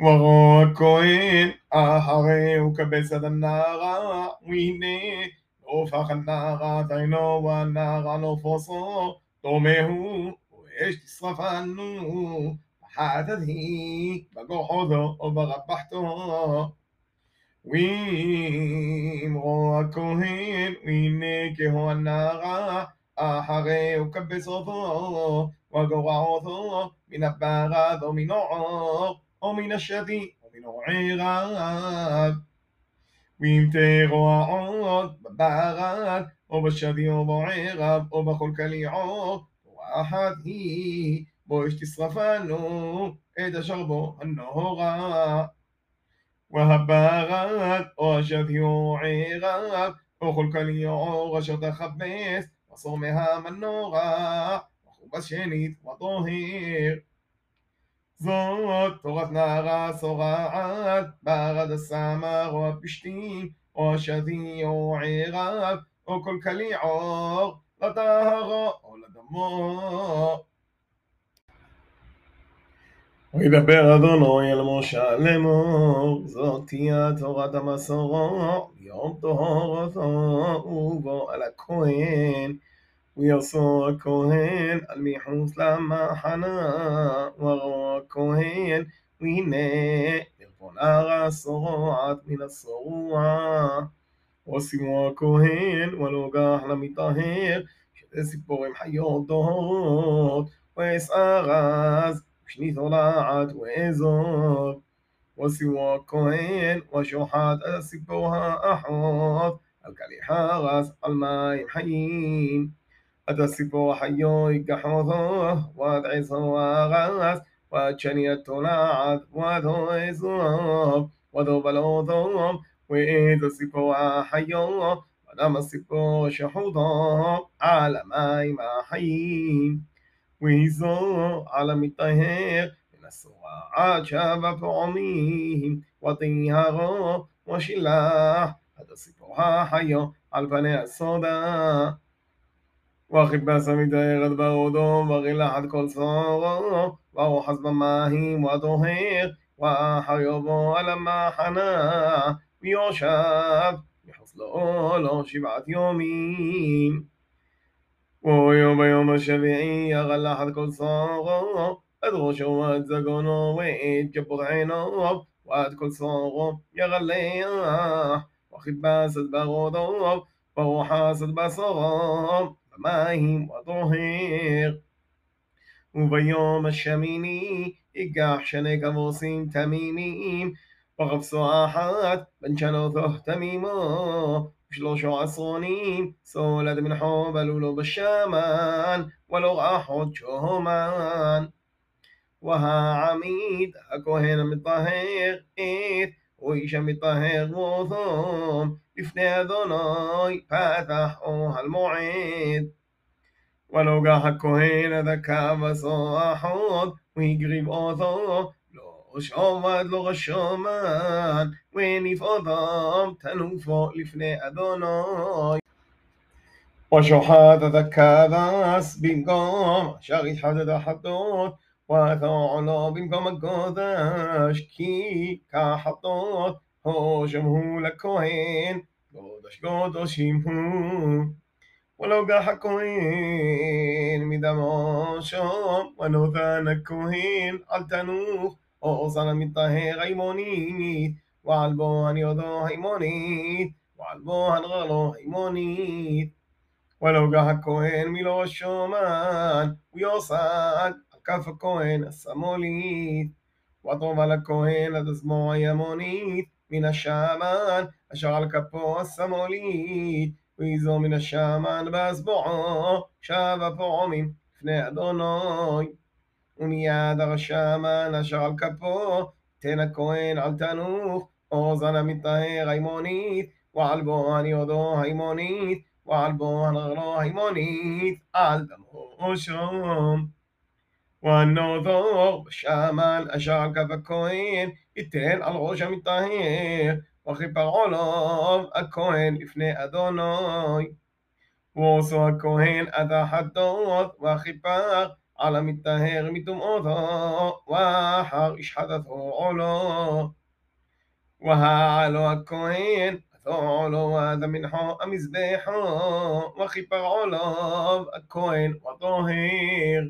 وراء الكوين أحري وكبسة النار ويني وفخ النار دينو والنار نفوسو دومه وإيش تصرف عنه حاتته بقعده وبربحته ويم روى الكوهين وينيك هو النار أحري وكبسه وقرعه من البارد من عرق ومن الشذي ومن عيران ويمتغوا عود ببغت وبالشذي وبعيرب وبخل كليعو واحد هي بوش تصرفانو إذا شربوا النهورا وهبغت وشذي وعيرب وخل كليعو غشط خبيث وصومها منورا وخبس شنيد وطهير זאת תורת נערה סורעת, ברד הסמר או הפשתים, או השדי או ערב, או כל קליעור, לטהרו או לדמו. וידבר אדוני אל משה לאמור, זאת תהיה תורת המסורו, יום טהרתו, ובו על הכהן. ויעשו הכהן על מחוץ למחנה, וראו הכהן, והנה ערבון הרע שורעת מן השרוע. ושימו הכהן ולוגח למטהר, שזה ציפורים חיות טהורות, ואסער אז, ושנית עולעת ואזור. ושימו הכהן ושוחט את הציפור האחות, על כלי חרס, أتسبو حيو يقحوثوه وادعيسو وغاس واتشني وادو وذويسوهم وذوبلوثوهم وإتسبو حيو ولما سبو شحوضهم على ماي ما حيين ويزو على مطهر من السواعات شباب عميهم وطيهره وشلاح هذا سبوها حيو على بني الصدى פעמים, וטיהרו, ושילח, עד הסיפור החיו, על פני הסודה. وخباس مداير بغضو وغلحت كل صغو وأوحز بماهيم وطهير وأحيبو لما حنا ويوشب يحصلو له شبعة يومين ويوم يوم الشبيعي يغلحت كل صغو أدغش وأتزقنو ويتجبط عينو وأد كل صغو يغليح وخباست بغضو במים ובוהר. וביום השמיני יגח שני גבוסים תמימים, וחפשו אחת בן שלותו תמימו, ושלושו עשרונים סולד מנחו בלולו בשמן, ולא ראה חוד שומן. והעמיד הכהן המטהר את ואיש המטהר ותום לפני אדוני פתח אוהל מועד. ולוגח הכהן עד הקו הסוחוד והגריב אותו לא שומד לא רשומן וניף אותם תנופו לפני אדוני. ושוחט את הכבש במקום אשר התחדד החטות وثعلى במקום הקודש, כי כחטות הושם הוא לכהן, קודש קודשים הוא. ולוגח הכהן מדמו שום, ונותן הכהן על תנוך, אוזן המטהר הימונית, ועל בו הניודו הימונית, ועל בו הנרלו הימונית. ולוגח הכהן מלא שומן, ויוסק כף הכהן השמאלית, וטוב על הכהן עד הזמור הימונית, מן השמן אשר על כפו השמאלית, ואיזו מן השמן באזבועו, שבע פעמים לפני אדוני. ומיד הרשמן אשר על כפו, תן הכהן על תנוך, אוזן המטהר הימונית, ועל בו הניודו הימונית, ועל בו הנרלו הימונית, על דמו שום. والنذور شمال أشعل כף הכהן ייתן על ראש המטהר וכיפר עולב הכהן לפני אדוני ועושו הכהן עד החטאות וכיפר על המטהר מטומאותו ואחר ישחטתו עולו והעלו הכהן עולו עד המנחו המזבחו וכיפר עולב הכהן וטוהר